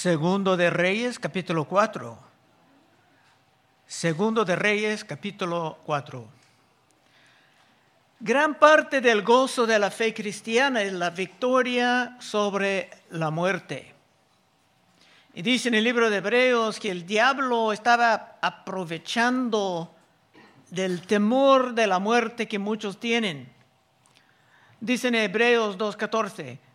Segundo de Reyes, capítulo 4. Segundo de Reyes, capítulo 4. Gran parte del gozo de la fe cristiana es la victoria sobre la muerte. Y dice en el libro de Hebreos que el diablo estaba aprovechando del temor de la muerte que muchos tienen. Dice en Hebreos 2.14,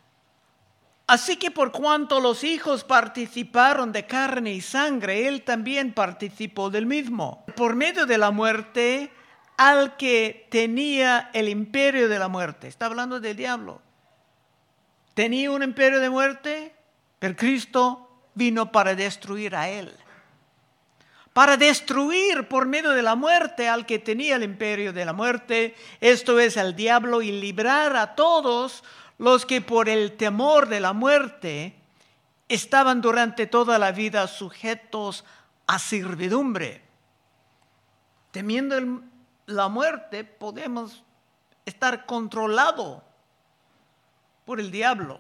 Así que por cuanto los hijos participaron de carne y sangre, él también participó del mismo. Por medio de la muerte al que tenía el imperio de la muerte. Está hablando del diablo. Tenía un imperio de muerte, pero Cristo vino para destruir a él. Para destruir por medio de la muerte al que tenía el imperio de la muerte, esto es el diablo, y librar a todos los que por el temor de la muerte estaban durante toda la vida sujetos a servidumbre. Temiendo la muerte, podemos estar controlados por el diablo.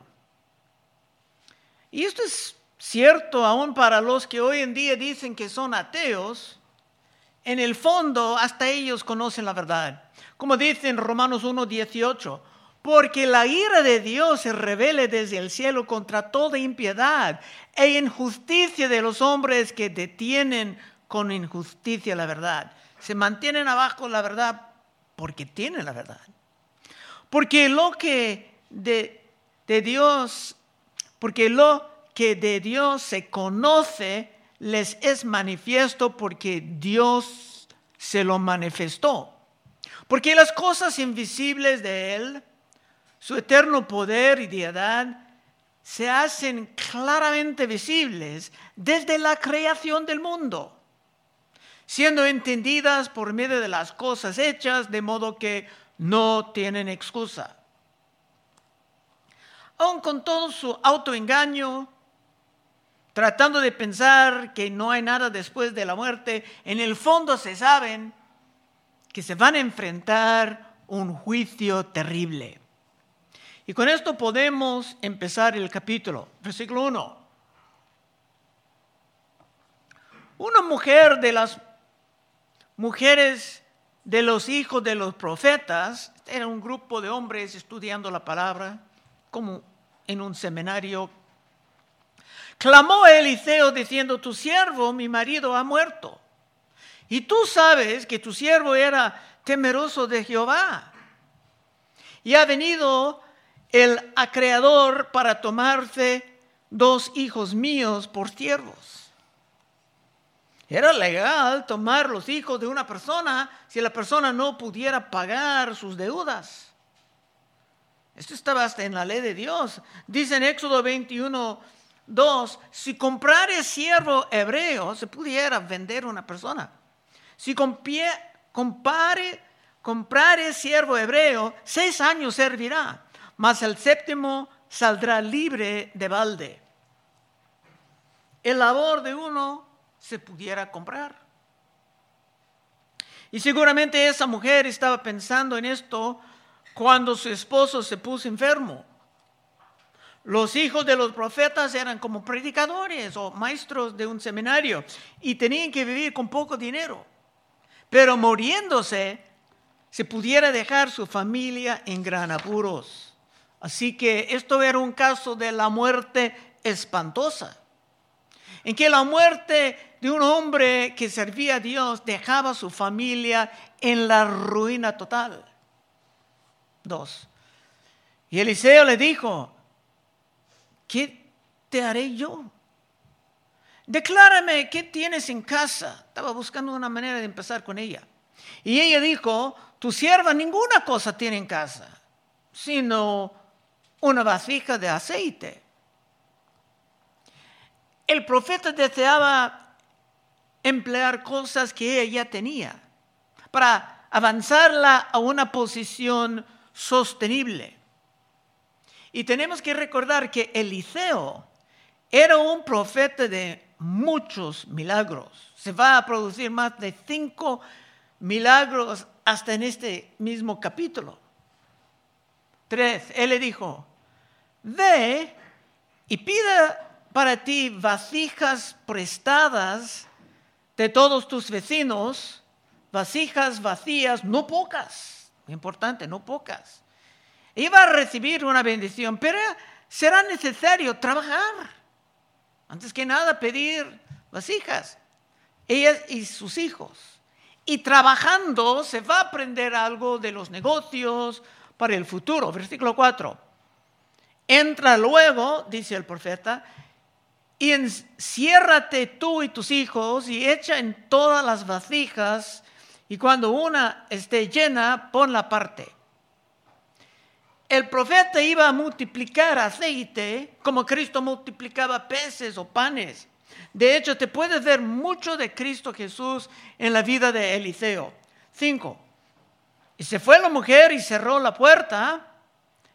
Y esto es cierto aún para los que hoy en día dicen que son ateos. En el fondo, hasta ellos conocen la verdad. Como dice en Romanos 1.18, porque la ira de Dios se revele desde el cielo contra toda impiedad e injusticia de los hombres que detienen con injusticia la verdad. Se mantienen abajo la verdad porque tienen la verdad. Porque lo que de, de Dios, porque lo que de Dios se conoce les es manifiesto porque Dios se lo manifestó. Porque las cosas invisibles de Él, su eterno poder y deidad se hacen claramente visibles desde la creación del mundo, siendo entendidas por medio de las cosas hechas, de modo que no tienen excusa. Aun con todo su autoengaño, tratando de pensar que no hay nada después de la muerte, en el fondo se saben que se van a enfrentar un juicio terrible. Y con esto podemos empezar el capítulo. Versículo 1. Una mujer de las mujeres de los hijos de los profetas, era un grupo de hombres estudiando la palabra, como en un seminario, clamó a Eliseo diciendo, tu siervo, mi marido, ha muerto. Y tú sabes que tu siervo era temeroso de Jehová. Y ha venido el acreedor para tomarse dos hijos míos por siervos. Era legal tomar los hijos de una persona si la persona no pudiera pagar sus deudas. Esto estaba hasta en la ley de Dios. Dice en Éxodo 21, 2, si comprare siervo hebreo, se pudiera vender una persona. Si compare, comprare siervo hebreo, seis años servirá mas el séptimo saldrá libre de balde. El labor de uno se pudiera comprar. Y seguramente esa mujer estaba pensando en esto cuando su esposo se puso enfermo. Los hijos de los profetas eran como predicadores o maestros de un seminario y tenían que vivir con poco dinero. Pero muriéndose, se pudiera dejar su familia en gran apuros. Así que esto era un caso de la muerte espantosa, en que la muerte de un hombre que servía a Dios dejaba a su familia en la ruina total. Dos. Y Eliseo le dijo, ¿qué te haré yo? Declárame qué tienes en casa. Estaba buscando una manera de empezar con ella. Y ella dijo, tu sierva ninguna cosa tiene en casa, sino una vasija de aceite. El profeta deseaba emplear cosas que ella tenía para avanzarla a una posición sostenible. Y tenemos que recordar que Eliseo era un profeta de muchos milagros. Se va a producir más de cinco milagros hasta en este mismo capítulo. Tres, él le dijo, ve y pida para ti vasijas prestadas de todos tus vecinos, vasijas vacías, no pocas, importante, no pocas. Iba a recibir una bendición, pero será necesario trabajar. Antes que nada, pedir vasijas, ellas y sus hijos. Y trabajando se va a aprender algo de los negocios para el futuro. Versículo 4. Entra luego, dice el profeta, y enciérrate tú y tus hijos y echa en todas las vasijas y cuando una esté llena, ponla aparte. El profeta iba a multiplicar aceite como Cristo multiplicaba peces o panes. De hecho, te puedes ver mucho de Cristo Jesús en la vida de Eliseo. Cinco. Y se fue la mujer y cerró la puerta,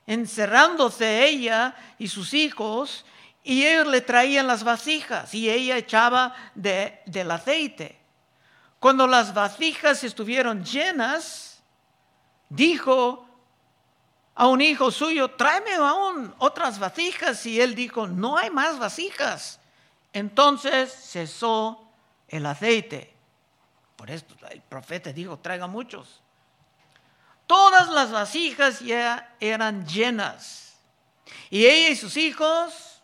encerrándose ella y sus hijos, y ellos le traían las vasijas y ella echaba del aceite. Cuando las vasijas estuvieron llenas, dijo a un hijo suyo, tráeme aún otras vasijas. Y él dijo, no hay más vasijas. Entonces cesó el aceite. Por esto el profeta dijo, traiga muchos. Todas las vasijas ya eran llenas. Y ella y sus hijos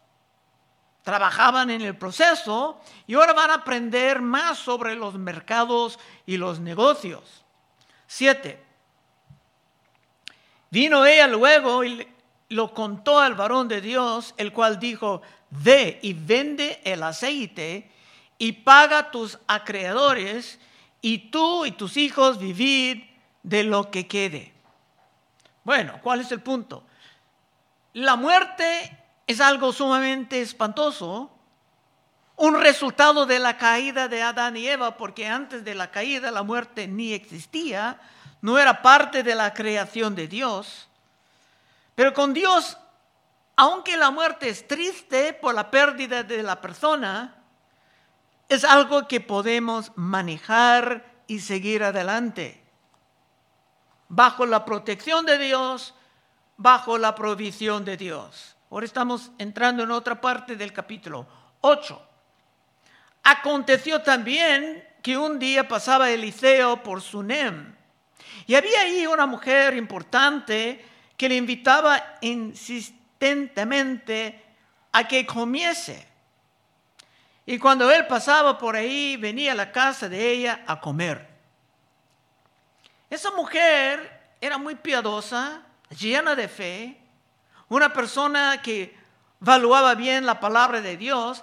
trabajaban en el proceso y ahora van a aprender más sobre los mercados y los negocios. Siete. Vino ella luego y lo contó al varón de Dios, el cual dijo, ve y vende el aceite y paga tus acreedores y tú y tus hijos vivid de lo que quede. Bueno, ¿cuál es el punto? La muerte es algo sumamente espantoso, un resultado de la caída de Adán y Eva, porque antes de la caída la muerte ni existía, no era parte de la creación de Dios. Pero con Dios, aunque la muerte es triste por la pérdida de la persona, es algo que podemos manejar y seguir adelante. Bajo la protección de Dios, bajo la provisión de Dios. Ahora estamos entrando en otra parte del capítulo 8. Aconteció también que un día pasaba Eliseo por Sunem y había ahí una mujer importante que le invitaba insistentemente a que comiese. Y cuando él pasaba por ahí, venía a la casa de ella a comer. Esa mujer era muy piadosa, llena de fe, una persona que valuaba bien la palabra de Dios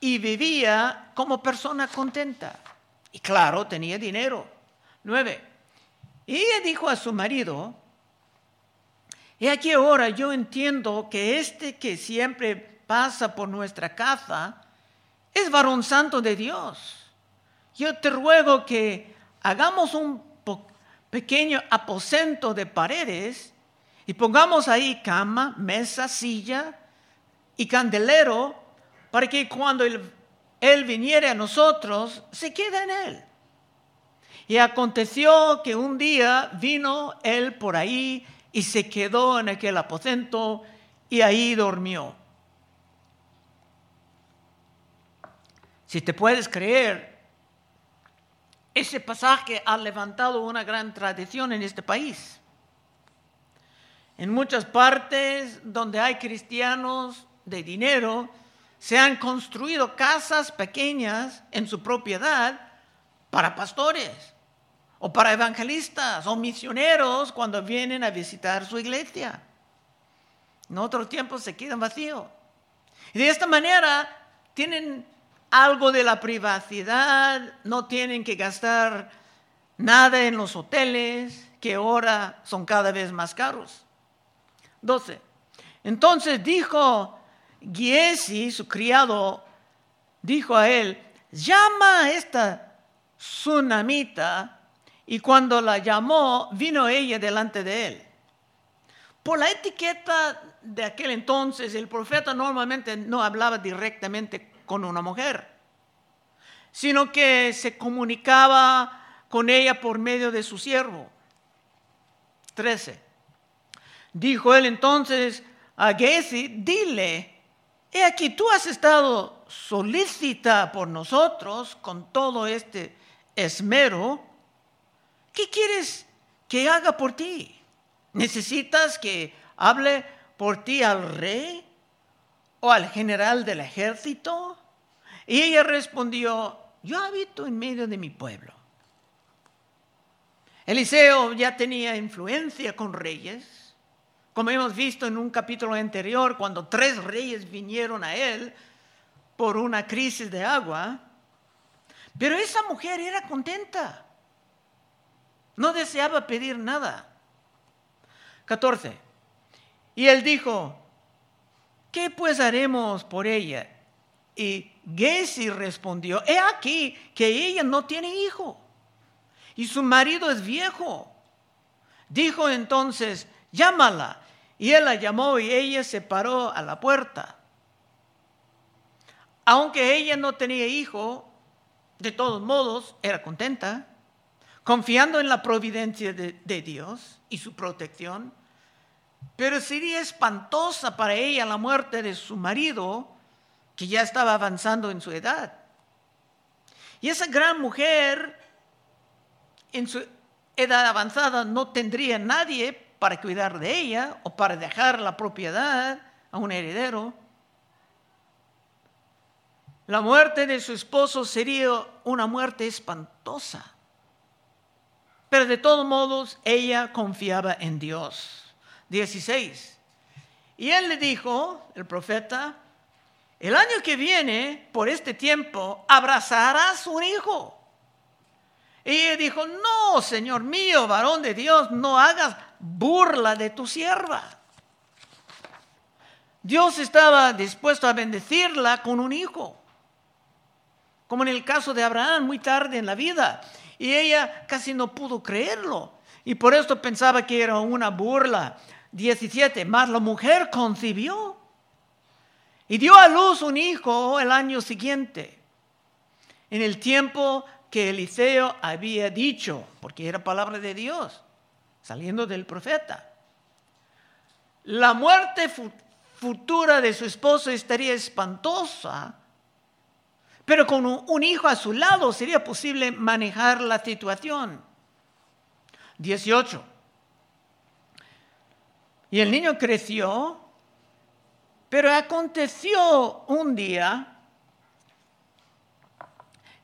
y vivía como persona contenta. Y claro, tenía dinero. Nueve. Y ella dijo a su marido, y aquí ahora yo entiendo que este que siempre pasa por nuestra casa es varón santo de Dios. Yo te ruego que hagamos un pequeño aposento de paredes y pongamos ahí cama, mesa, silla y candelero para que cuando él, él viniere a nosotros se quede en él. Y aconteció que un día vino él por ahí y se quedó en aquel aposento y ahí durmió. Si te puedes creer, ese pasaje ha levantado una gran tradición en este país. En muchas partes donde hay cristianos de dinero, se han construido casas pequeñas en su propiedad para pastores o para evangelistas o misioneros cuando vienen a visitar su iglesia. En otros tiempos se quedan vacíos. Y de esta manera tienen algo de la privacidad, no tienen que gastar nada en los hoteles, que ahora son cada vez más caros. 12. Entonces dijo Giesi, su criado, dijo a él, llama a esta tsunamita y cuando la llamó, vino ella delante de él. Por la etiqueta de aquel entonces, el profeta normalmente no hablaba directamente con una mujer, sino que se comunicaba con ella por medio de su siervo. 13. Dijo él entonces a Gesi, dile, he aquí tú has estado solícita por nosotros con todo este esmero, ¿qué quieres que haga por ti? ¿Necesitas que hable por ti al rey o al general del ejército? Y ella respondió, yo habito en medio de mi pueblo. Eliseo ya tenía influencia con reyes, como hemos visto en un capítulo anterior, cuando tres reyes vinieron a él por una crisis de agua, pero esa mujer era contenta, no deseaba pedir nada. 14. Y él dijo, ¿qué pues haremos por ella? Y Gesi respondió, he aquí que ella no tiene hijo y su marido es viejo. Dijo entonces, llámala. Y él la llamó y ella se paró a la puerta. Aunque ella no tenía hijo, de todos modos era contenta, confiando en la providencia de, de Dios y su protección. Pero sería espantosa para ella la muerte de su marido, que ya estaba avanzando en su edad. Y esa gran mujer, en su edad avanzada, no tendría nadie para cuidar de ella o para dejar la propiedad a un heredero. La muerte de su esposo sería una muerte espantosa. Pero de todos modos, ella confiaba en Dios. 16. Y él le dijo, el profeta, el año que viene, por este tiempo, abrazarás un hijo. Y ella dijo, no, Señor mío, varón de Dios, no hagas burla de tu sierva. Dios estaba dispuesto a bendecirla con un hijo, como en el caso de Abraham muy tarde en la vida. Y ella casi no pudo creerlo. Y por esto pensaba que era una burla. 17, más la mujer concibió y dio a luz un hijo el año siguiente, en el tiempo que Eliseo había dicho, porque era palabra de Dios, saliendo del profeta. La muerte futura de su esposo estaría espantosa, pero con un hijo a su lado sería posible manejar la situación. 18. Y el niño creció, pero aconteció un día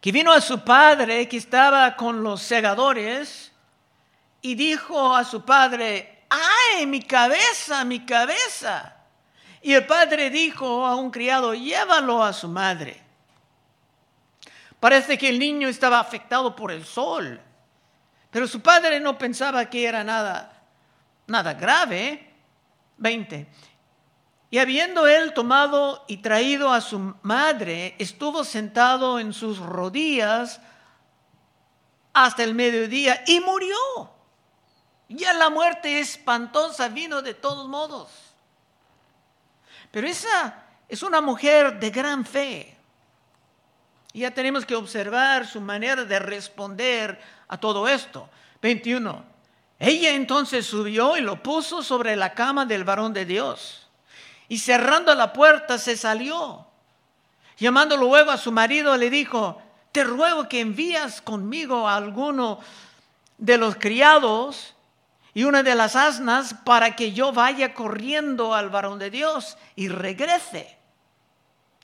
que vino a su padre que estaba con los segadores y dijo a su padre, ¡ay, mi cabeza, mi cabeza! Y el padre dijo a un criado, llévalo a su madre. Parece que el niño estaba afectado por el sol, pero su padre no pensaba que era nada, nada grave. 20. Y habiendo él tomado y traído a su madre, estuvo sentado en sus rodillas hasta el mediodía y murió. Ya la muerte espantosa vino de todos modos. Pero esa es una mujer de gran fe. Ya tenemos que observar su manera de responder a todo esto. 21. Ella entonces subió y lo puso sobre la cama del varón de Dios y cerrando la puerta se salió. Llamando luego a su marido le dijo, te ruego que envías conmigo a alguno de los criados y una de las asnas para que yo vaya corriendo al varón de Dios y regrese.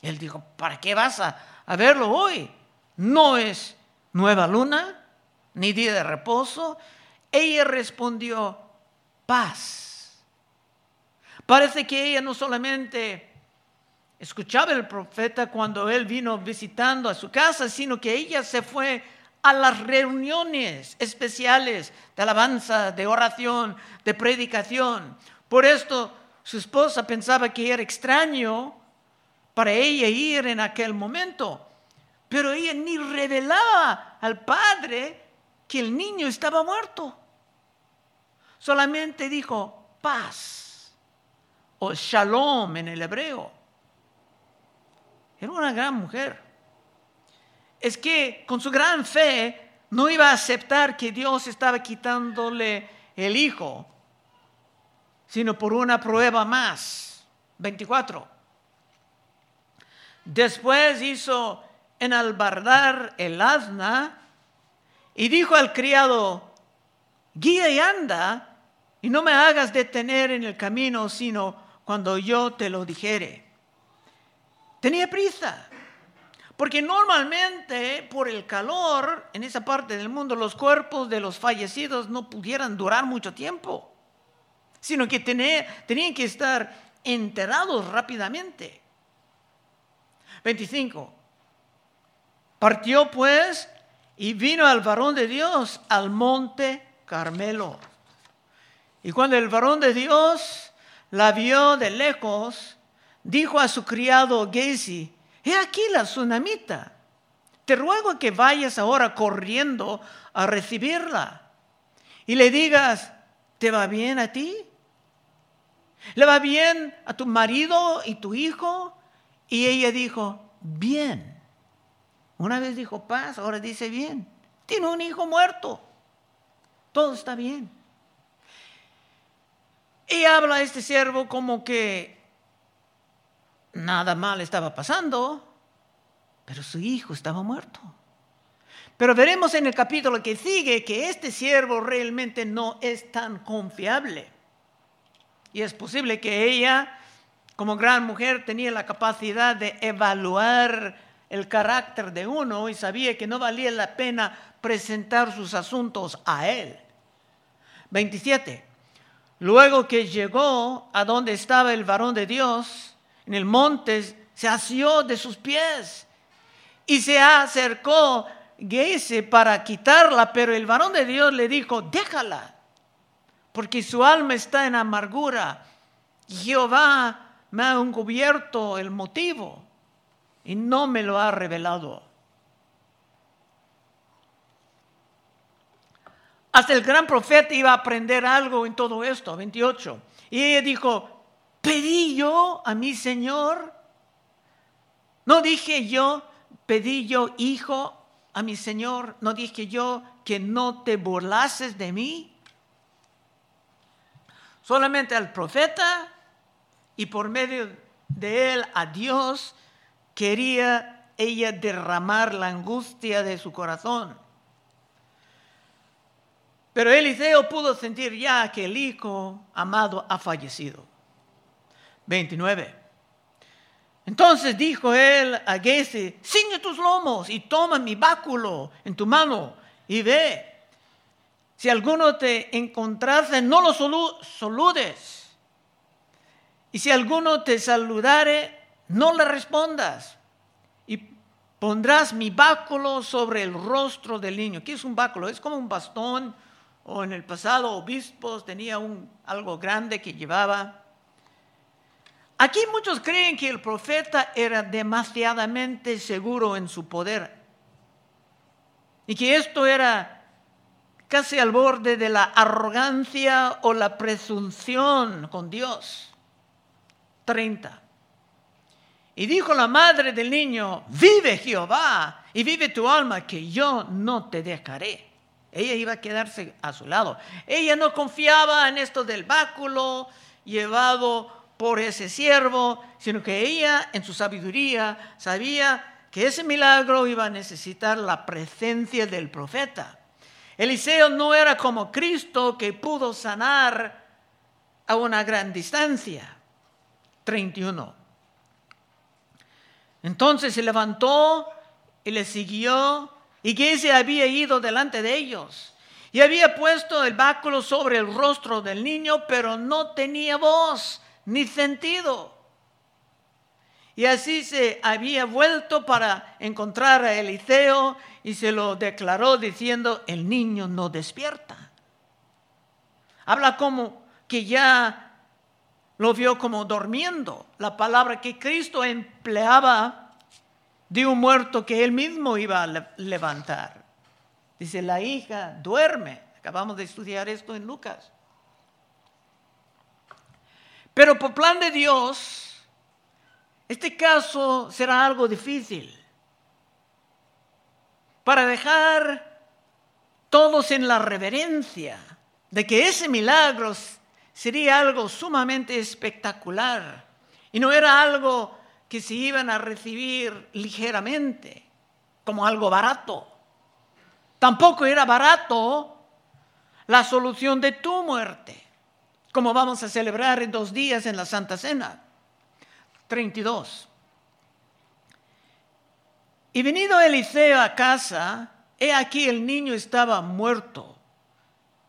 Él dijo, ¿para qué vas a, a verlo hoy? No es nueva luna, ni día de reposo. Ella respondió, paz Parece que ella no solamente escuchaba el profeta cuando él vino visitando a su casa, sino que ella se fue a las reuniones especiales de alabanza, de oración, de predicación. Por esto su esposa pensaba que era extraño para ella ir en aquel momento, pero ella ni revelaba al padre que el niño estaba muerto. Solamente dijo, paz o shalom en el hebreo. Era una gran mujer. Es que con su gran fe no iba a aceptar que Dios estaba quitándole el hijo, sino por una prueba más. 24. Después hizo enalbardar el asna y dijo al criado, guía y anda, y no me hagas detener en el camino, sino cuando yo te lo dijere. Tenía prisa, porque normalmente por el calor en esa parte del mundo los cuerpos de los fallecidos no pudieran durar mucho tiempo, sino que tenían que estar enterrados rápidamente. 25. Partió pues y vino al varón de Dios al monte Carmelo. Y cuando el varón de Dios la vio de lejos, dijo a su criado Gezi, he aquí la tsunamita, te ruego que vayas ahora corriendo a recibirla y le digas, ¿te va bien a ti? ¿Le va bien a tu marido y tu hijo? Y ella dijo, bien. Una vez dijo paz, ahora dice bien. Tiene un hijo muerto. Todo está bien. Y habla este siervo como que nada mal estaba pasando, pero su hijo estaba muerto. Pero veremos en el capítulo que sigue que este siervo realmente no es tan confiable. Y es posible que ella, como gran mujer, tenía la capacidad de evaluar el carácter de uno y sabía que no valía la pena presentar sus asuntos a él. 27. Luego que llegó a donde estaba el varón de Dios, en el monte, se asió de sus pies y se acercó Geise para quitarla, pero el varón de Dios le dijo, déjala, porque su alma está en amargura. Jehová me ha encubierto el motivo y no me lo ha revelado. Hasta el gran profeta iba a aprender algo en todo esto, 28. Y ella dijo, pedí yo a mi Señor. No dije yo, pedí yo hijo a mi Señor. No dije yo que no te burlases de mí. Solamente al profeta y por medio de él a Dios quería ella derramar la angustia de su corazón. Pero Eliseo pudo sentir ya que el hijo amado ha fallecido. 29. Entonces dijo él a Gese, ciñe tus lomos y toma mi báculo en tu mano y ve. Si alguno te encontrase, no lo saludes. Y si alguno te saludare, no le respondas. Y pondrás mi báculo sobre el rostro del niño. ¿Qué es un báculo? Es como un bastón o en el pasado obispos tenía un, algo grande que llevaba. Aquí muchos creen que el profeta era demasiadamente seguro en su poder y que esto era casi al borde de la arrogancia o la presunción con Dios. 30. Y dijo la madre del niño, vive Jehová y vive tu alma, que yo no te dejaré. Ella iba a quedarse a su lado. Ella no confiaba en esto del báculo llevado por ese siervo, sino que ella en su sabiduría sabía que ese milagro iba a necesitar la presencia del profeta. Eliseo no era como Cristo que pudo sanar a una gran distancia. 31. Entonces se levantó y le siguió y se había ido delante de ellos y había puesto el báculo sobre el rostro del niño, pero no tenía voz ni sentido. Y así se había vuelto para encontrar a Eliseo y se lo declaró diciendo, el niño no despierta. Habla como que ya lo vio como durmiendo. La palabra que Cristo empleaba de un muerto que él mismo iba a levantar. Dice, la hija duerme. Acabamos de estudiar esto en Lucas. Pero por plan de Dios, este caso será algo difícil. Para dejar todos en la reverencia de que ese milagro sería algo sumamente espectacular y no era algo que se iban a recibir ligeramente, como algo barato. Tampoco era barato la solución de tu muerte, como vamos a celebrar en dos días en la Santa Cena. 32. Y venido Eliseo a casa, he aquí el niño estaba muerto,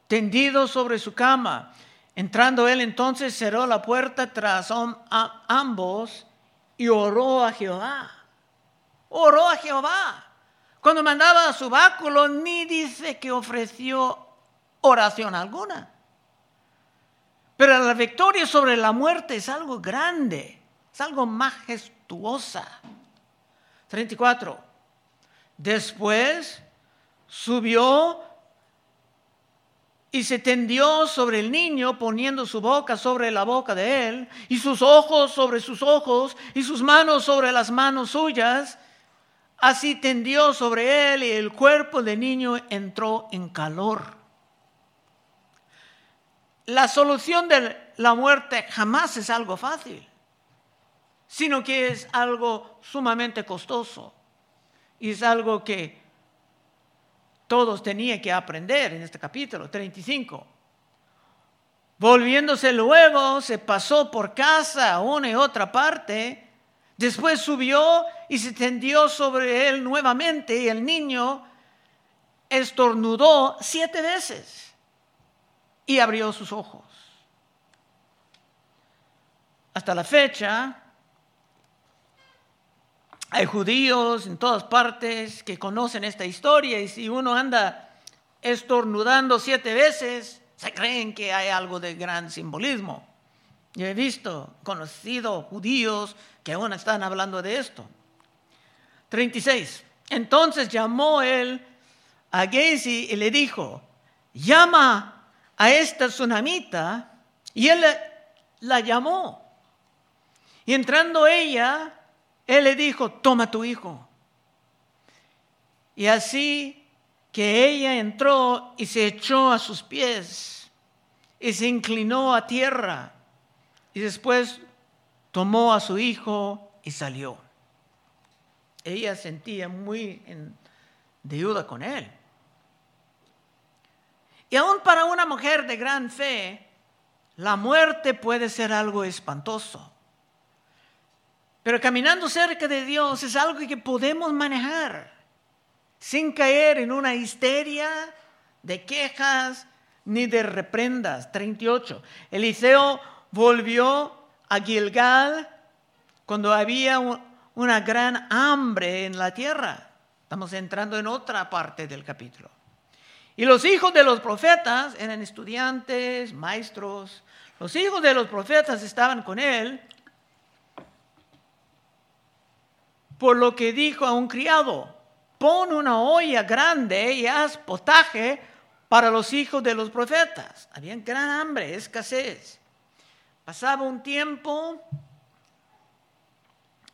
tendido sobre su cama. Entrando él entonces cerró la puerta tras ambos y oró a Jehová. Oró a Jehová. Cuando mandaba a su báculo, ni dice que ofreció oración alguna. Pero la victoria sobre la muerte es algo grande, es algo majestuosa. 34. Después subió y se tendió sobre el niño poniendo su boca sobre la boca de él y sus ojos sobre sus ojos y sus manos sobre las manos suyas. Así tendió sobre él y el cuerpo del niño entró en calor. La solución de la muerte jamás es algo fácil sino que es algo sumamente costoso. Y es algo que todos tenían que aprender en este capítulo 35. Volviéndose luego, se pasó por casa a una y otra parte, después subió y se tendió sobre él nuevamente y el niño estornudó siete veces y abrió sus ojos. Hasta la fecha, hay judíos en todas partes que conocen esta historia y si uno anda estornudando siete veces, se creen que hay algo de gran simbolismo. Yo he visto, conocido judíos que aún están hablando de esto. 36. Entonces llamó él a Gezi y le dijo, llama a esta tsunamita. Y él la llamó. Y entrando ella, él le dijo, toma tu hijo. Y así que ella entró y se echó a sus pies y se inclinó a tierra y después tomó a su hijo y salió. Ella sentía muy en deuda con él. Y aún para una mujer de gran fe, la muerte puede ser algo espantoso. Pero caminando cerca de Dios es algo que podemos manejar sin caer en una histeria de quejas ni de reprendas. 38. Eliseo volvió a Gilgal cuando había una gran hambre en la tierra. Estamos entrando en otra parte del capítulo. Y los hijos de los profetas eran estudiantes, maestros. Los hijos de los profetas estaban con él por lo que dijo a un criado, pon una olla grande y haz potaje para los hijos de los profetas. Había gran hambre, escasez. Pasaba un tiempo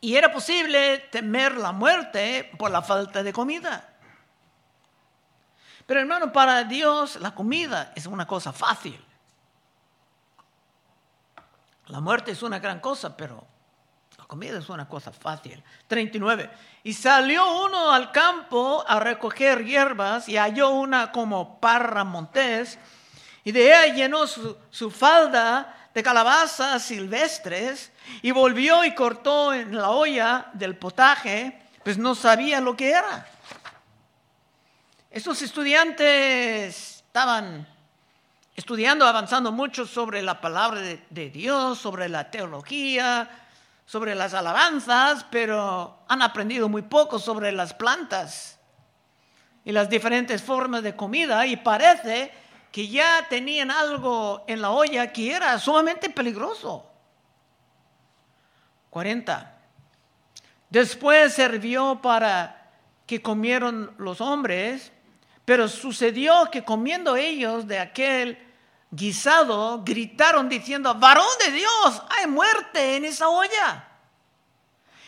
y era posible temer la muerte por la falta de comida. Pero hermano, para Dios la comida es una cosa fácil. La muerte es una gran cosa, pero comida es una cosa fácil. 39. Y salió uno al campo a recoger hierbas y halló una como parra montés y de ella llenó su, falda de calabazas silvestres y volvió y cortó en la olla del potaje, pues no sabía lo que era. Estos estudiantes estaban estudiando, avanzando mucho sobre la palabra de, de Dios, sobre la teología, sobre las alabanzas, pero han aprendido muy poco sobre las plantas y las diferentes formas de comida y parece que ya tenían algo en la olla que era sumamente peligroso. 40. Después sirvió para que comieron los hombres, pero sucedió que comiendo ellos de aquel guisado, gritaron diciendo, varón de Dios, hay muerte en esa olla.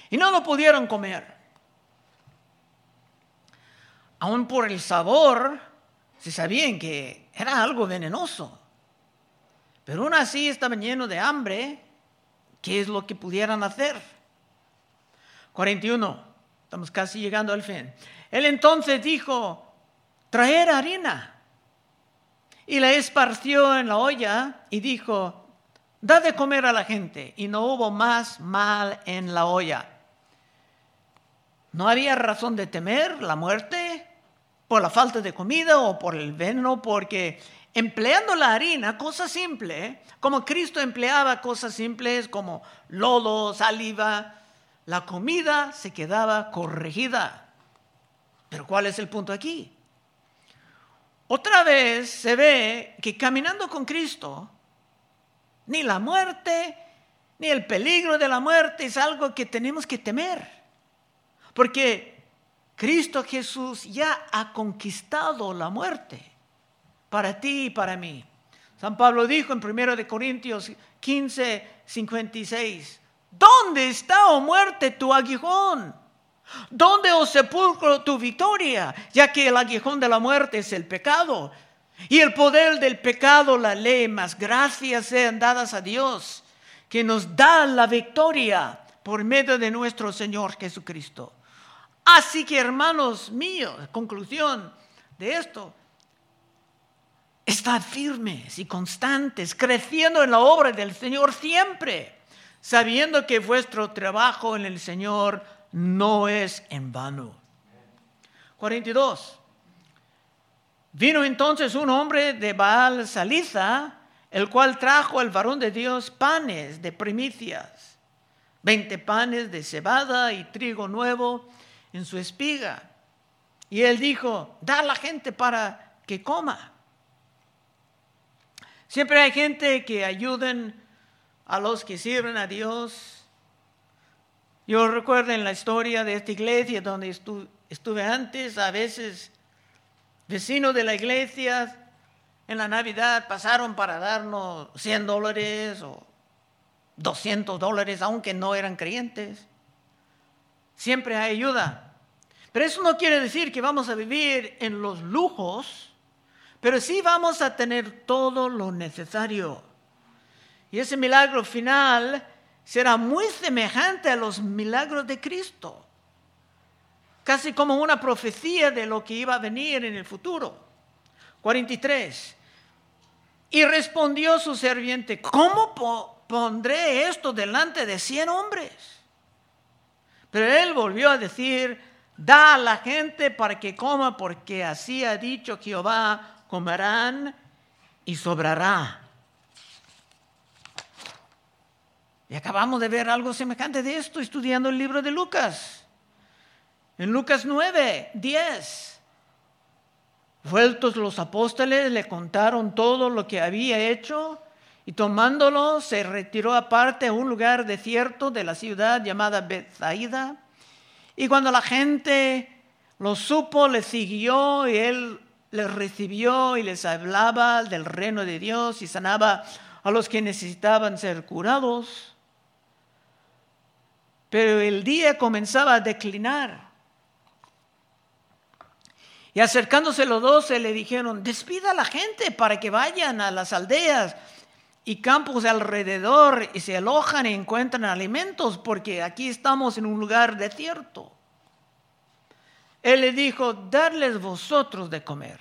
Y no lo pudieron comer. Aún por el sabor, se sabían que era algo venenoso. Pero aún así estaban llenos de hambre. ¿Qué es lo que pudieran hacer? 41, estamos casi llegando al fin. Él entonces dijo, traer harina. Y la esparció en la olla y dijo, da de comer a la gente. Y no hubo más mal en la olla. No había razón de temer la muerte por la falta de comida o por el veneno, porque empleando la harina, cosa simple, como Cristo empleaba cosas simples como lodo, saliva, la comida se quedaba corregida. Pero ¿cuál es el punto aquí? Otra vez se ve que caminando con Cristo, ni la muerte, ni el peligro de la muerte es algo que tenemos que temer. Porque Cristo Jesús ya ha conquistado la muerte para ti y para mí. San Pablo dijo en 1 Corintios 15, 56, ¿dónde está, oh muerte, tu aguijón? ¿Dónde, oh sepulcro, tu victoria? Ya que el aguijón de la muerte es el pecado. Y el poder del pecado, la ley, más gracias sean dadas a Dios, que nos da la victoria por medio de nuestro Señor Jesucristo. Así que, hermanos míos, conclusión de esto, estad firmes y constantes, creciendo en la obra del Señor siempre, sabiendo que vuestro trabajo en el Señor no es en vano. 42. Vino entonces un hombre de Baal Saliza, el cual trajo al varón de Dios panes de primicias, veinte panes de cebada y trigo nuevo en su espiga. Y él dijo, da a la gente para que coma. Siempre hay gente que ayuden a los que sirven a Dios. Yo recuerdo en la historia de esta iglesia donde estuve antes, a veces vecinos de la iglesia en la Navidad pasaron para darnos 100 dólares o 200 dólares, aunque no eran creyentes. Siempre hay ayuda. Pero eso no quiere decir que vamos a vivir en los lujos pero sí vamos a tener todo lo necesario. Y ese milagro final será muy semejante a los milagros de Cristo, casi como una profecía de lo que iba a venir en el futuro. 43. Y respondió su serviente, ¿cómo pondré esto delante de cien hombres? Pero él volvió a decir, da a la gente para que coma, porque así ha dicho Jehová comerán y sobrará. Y acabamos de ver algo semejante de esto estudiando el libro de Lucas. En Lucas 9, 10. Vueltos los apóstoles le contaron todo lo que había hecho y tomándolo se retiró aparte a un lugar desierto de la ciudad llamada Bethsaida. Y cuando la gente lo supo, le siguió y él les recibió y les hablaba del reino de Dios y sanaba a los que necesitaban ser curados. Pero el día comenzaba a declinar. Y acercándose los doce le dijeron, despida a la gente para que vayan a las aldeas y campos alrededor y se alojan y encuentran alimentos, porque aquí estamos en un lugar desierto. Él le dijo, darles vosotros de comer.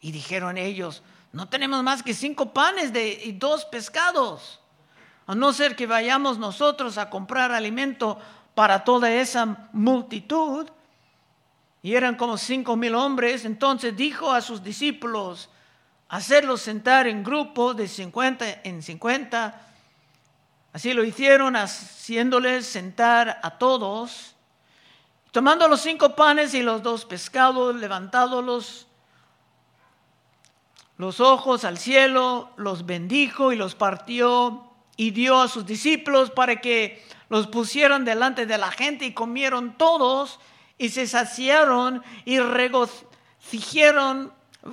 Y dijeron ellos, no tenemos más que cinco panes de, y dos pescados, a no ser que vayamos nosotros a comprar alimento para toda esa multitud. Y eran como cinco mil hombres. Entonces dijo a sus discípulos, hacerlos sentar en grupo de 50 en 50. Así lo hicieron, haciéndoles sentar a todos. Tomando los cinco panes y los dos pescados, levantándolos los ojos al cielo, los bendijo y los partió y dio a sus discípulos para que los pusieran delante de la gente y comieron todos y se saciaron y regocijaron,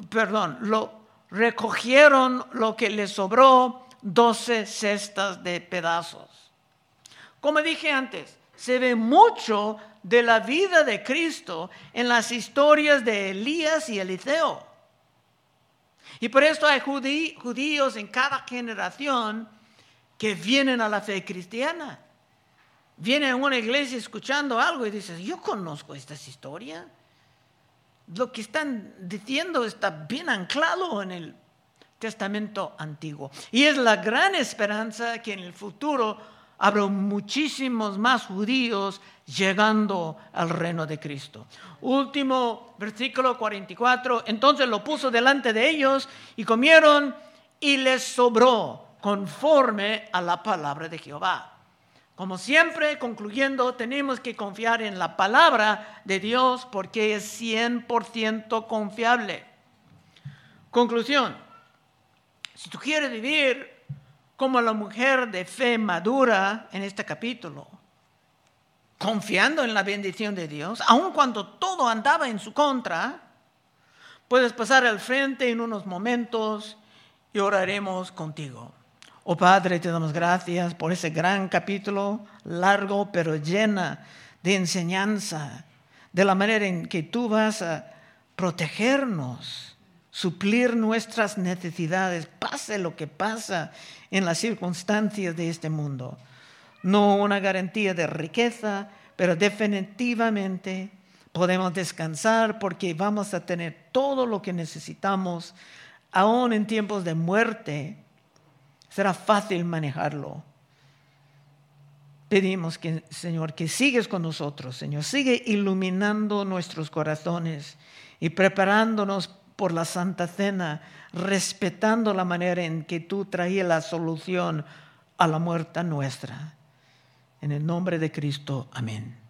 perdón, lo recogieron lo que les sobró, doce cestas de pedazos. Como dije antes, se ve mucho de la vida de Cristo en las historias de Elías y Eliseo. Y por esto hay judíos en cada generación que vienen a la fe cristiana. viene a una iglesia escuchando algo y dices, yo conozco esta historia. Lo que están diciendo está bien anclado en el Testamento antiguo. Y es la gran esperanza que en el futuro habrá muchísimos más judíos llegando al reino de Cristo. Último versículo 44. Entonces lo puso delante de ellos y comieron y les sobró conforme a la palabra de Jehová. Como siempre, concluyendo, tenemos que confiar en la palabra de Dios porque es 100% confiable. Conclusión, si tú quieres vivir como la mujer de fe madura en este capítulo, confiando en la bendición de Dios, aun cuando todo andaba en su contra, puedes pasar al frente en unos momentos y oraremos contigo. Oh Padre, te damos gracias por ese gran capítulo, largo pero llena de enseñanza, de la manera en que tú vas a protegernos, suplir nuestras necesidades, pase lo que pasa en las circunstancias de este mundo. No una garantía de riqueza, pero definitivamente podemos descansar porque vamos a tener todo lo que necesitamos, aún en tiempos de muerte será fácil manejarlo. Pedimos que, Señor, que sigues con nosotros, Señor, sigue iluminando nuestros corazones y preparándonos por la Santa Cena, respetando la manera en que tú traías la solución a la muerte nuestra. En el nombre de Cristo, amén.